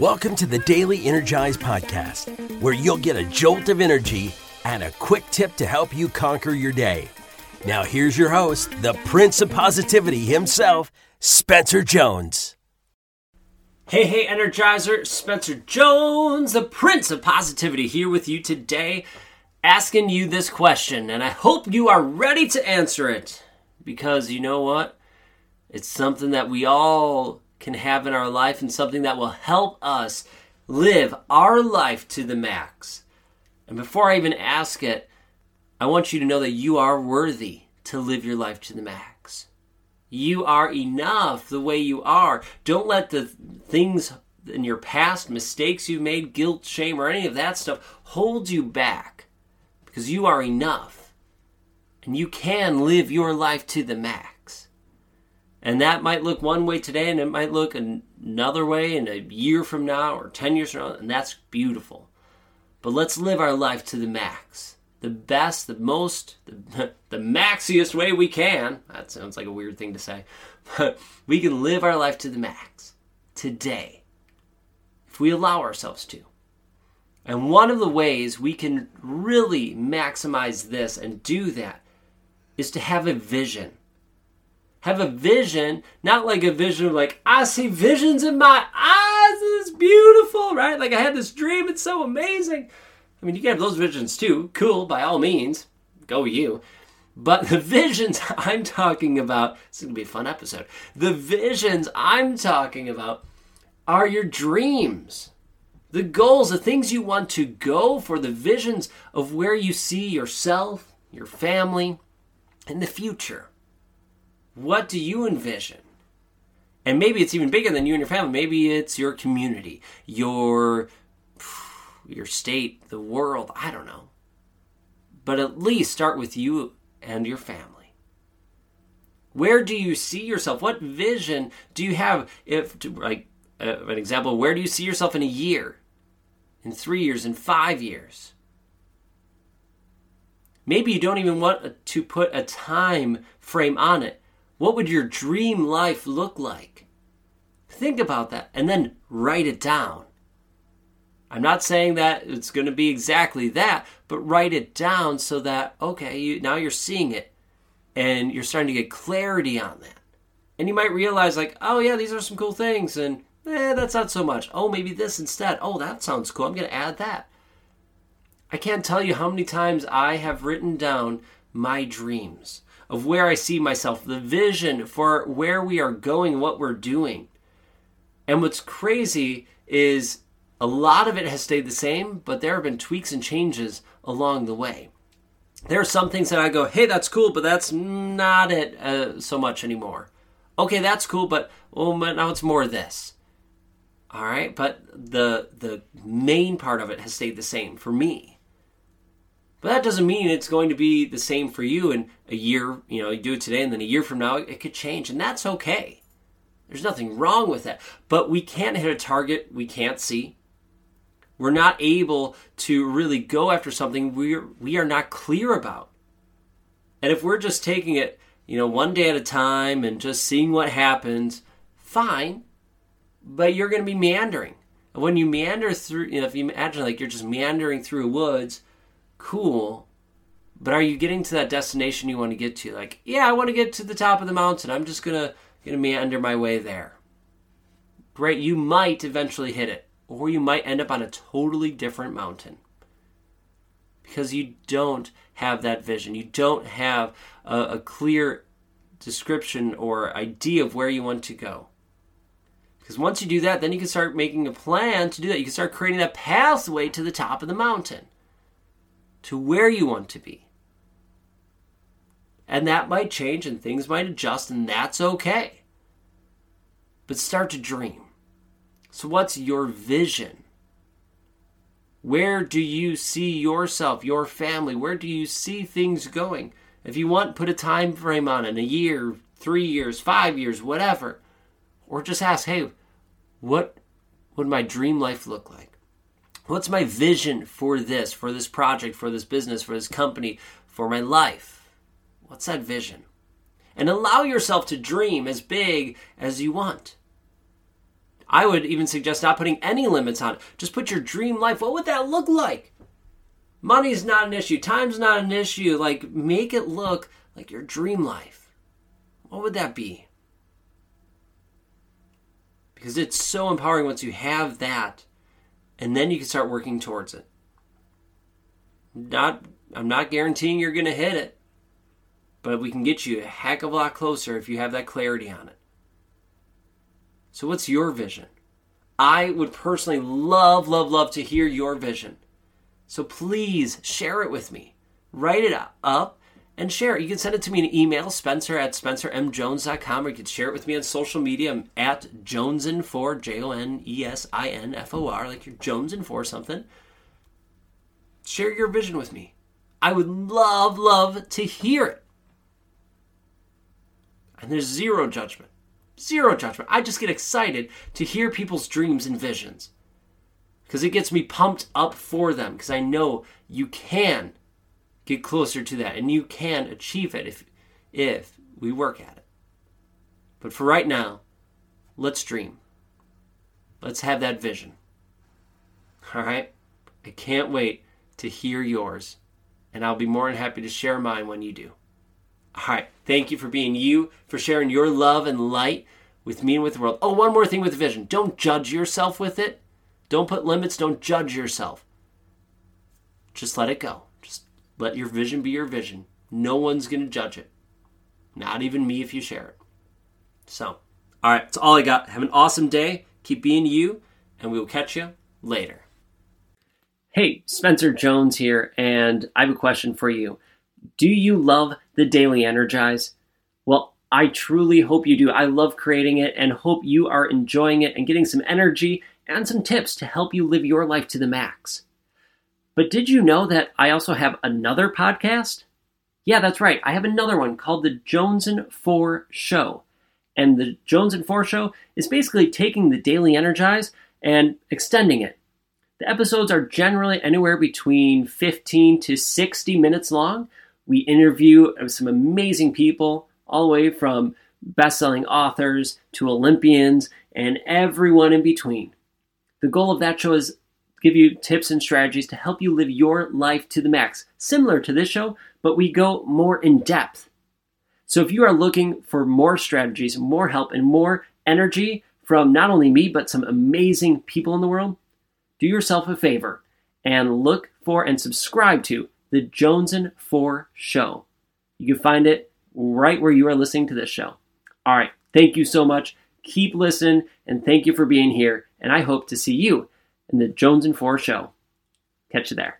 Welcome to the Daily Energize Podcast, where you'll get a jolt of energy and a quick tip to help you conquer your day. Now, here's your host, the Prince of Positivity himself, Spencer Jones. Hey, hey, Energizer, Spencer Jones, the Prince of Positivity, here with you today, asking you this question, and I hope you are ready to answer it because you know what? It's something that we all can have in our life and something that will help us live our life to the max. And before I even ask it, I want you to know that you are worthy to live your life to the max. You are enough the way you are. Don't let the things in your past, mistakes you've made, guilt, shame, or any of that stuff hold you back because you are enough. And you can live your life to the max. And that might look one way today and it might look another way in a year from now or 10 years from now, and that's beautiful. But let's live our life to the max. The best, the most, the, the maxiest way we can. That sounds like a weird thing to say. But we can live our life to the max today if we allow ourselves to. And one of the ways we can really maximize this and do that is to have a vision have a vision, not like a vision of like, I see visions in my eyes, it's beautiful, right? Like I had this dream, it's so amazing. I mean, you can have those visions too, cool, by all means, go you. But the visions I'm talking about, this is gonna be a fun episode. The visions I'm talking about are your dreams. The goals, the things you want to go for, the visions of where you see yourself, your family, in the future. What do you envision? And maybe it's even bigger than you and your family. Maybe it's your community, your your state, the world, I don't know. But at least start with you and your family. Where do you see yourself? What vision do you have if like uh, an example, where do you see yourself in a year? In 3 years, in 5 years? Maybe you don't even want to put a time frame on it. What would your dream life look like? Think about that and then write it down. I'm not saying that it's going to be exactly that, but write it down so that, okay, you, now you're seeing it and you're starting to get clarity on that. And you might realize, like, oh, yeah, these are some cool things, and eh, that's not so much. Oh, maybe this instead. Oh, that sounds cool. I'm going to add that. I can't tell you how many times I have written down my dreams of where I see myself, the vision for where we are going, what we're doing. And what's crazy is a lot of it has stayed the same, but there have been tweaks and changes along the way. There are some things that I go, hey, that's cool, but that's not it uh, so much anymore. Okay, that's cool, but well, now it's more this. All right, but the the main part of it has stayed the same for me. But that doesn't mean it's going to be the same for you in a year. You know, you do it today and then a year from now it could change, and that's okay. There's nothing wrong with that. But we can't hit a target we can't see. We're not able to really go after something we're we are not clear about. And if we're just taking it, you know, one day at a time and just seeing what happens, fine. But you're going to be meandering. And when you meander through, you know, if you imagine like you're just meandering through woods, cool but are you getting to that destination you want to get to? Like yeah i want to get to the top of the mountain. I'm just gonna gonna meander my way there. Great you might eventually hit it or you might end up on a totally different mountain. Because you don't have that vision. You don't have a, a clear description or idea of where you want to go. Because once you do that then you can start making a plan to do that. You can start creating that pathway to the top of the mountain to where you want to be. And that might change and things might adjust, and that's okay. But start to dream. So, what's your vision? Where do you see yourself, your family? Where do you see things going? If you want, put a time frame on it a year, three years, five years, whatever. Or just ask, hey, what would my dream life look like? What's my vision for this, for this project, for this business, for this company, for my life? What's that vision? And allow yourself to dream as big as you want. I would even suggest not putting any limits on it. Just put your dream life. What would that look like? Money's not an issue. Time's not an issue. Like, make it look like your dream life. What would that be? Because it's so empowering once you have that, and then you can start working towards it. Not, I'm not guaranteeing you're going to hit it, but we can get you a heck of a lot closer if you have that clarity on it. So, what's your vision? I would personally love, love, love to hear your vision. So please share it with me. Write it up and share it. You can send it to me in email, spencer at spencermjones.com, or you can share it with me on social media. I'm at Jonesinfor, J O N E S I N F O R, like you're Jonesin for something. Share your vision with me. I would love, love to hear it. And there's zero judgment. Zero judgment. I just get excited to hear people's dreams and visions because it gets me pumped up for them because I know you can get closer to that and you can achieve it if if we work at it. But for right now, let's dream. Let's have that vision. All right? I can't wait to hear yours, and I'll be more than happy to share mine when you do. All right. Thank you for being you, for sharing your love and light with me and with the world. Oh, one more thing with the vision. Don't judge yourself with it. Don't put limits. Don't judge yourself. Just let it go. Let your vision be your vision. No one's going to judge it. Not even me if you share it. So, all right, that's all I got. Have an awesome day. Keep being you, and we will catch you later. Hey, Spencer Jones here, and I have a question for you. Do you love the Daily Energize? Well, I truly hope you do. I love creating it and hope you are enjoying it and getting some energy and some tips to help you live your life to the max. But did you know that I also have another podcast? Yeah, that's right. I have another one called The Jonesin' For Show. And The Jonesin' For Show is basically taking the Daily Energize and extending it. The episodes are generally anywhere between 15 to 60 minutes long. We interview some amazing people, all the way from best selling authors to Olympians and everyone in between. The goal of that show is give you tips and strategies to help you live your life to the max, similar to this show, but we go more in depth. So if you are looking for more strategies, more help, and more energy from not only me, but some amazing people in the world, do yourself a favor and look for and subscribe to the Jonesin' For Show. You can find it right where you are listening to this show. All right, thank you so much. Keep listening, and thank you for being here. And I hope to see you in the Jonesin' For Show. Catch you there.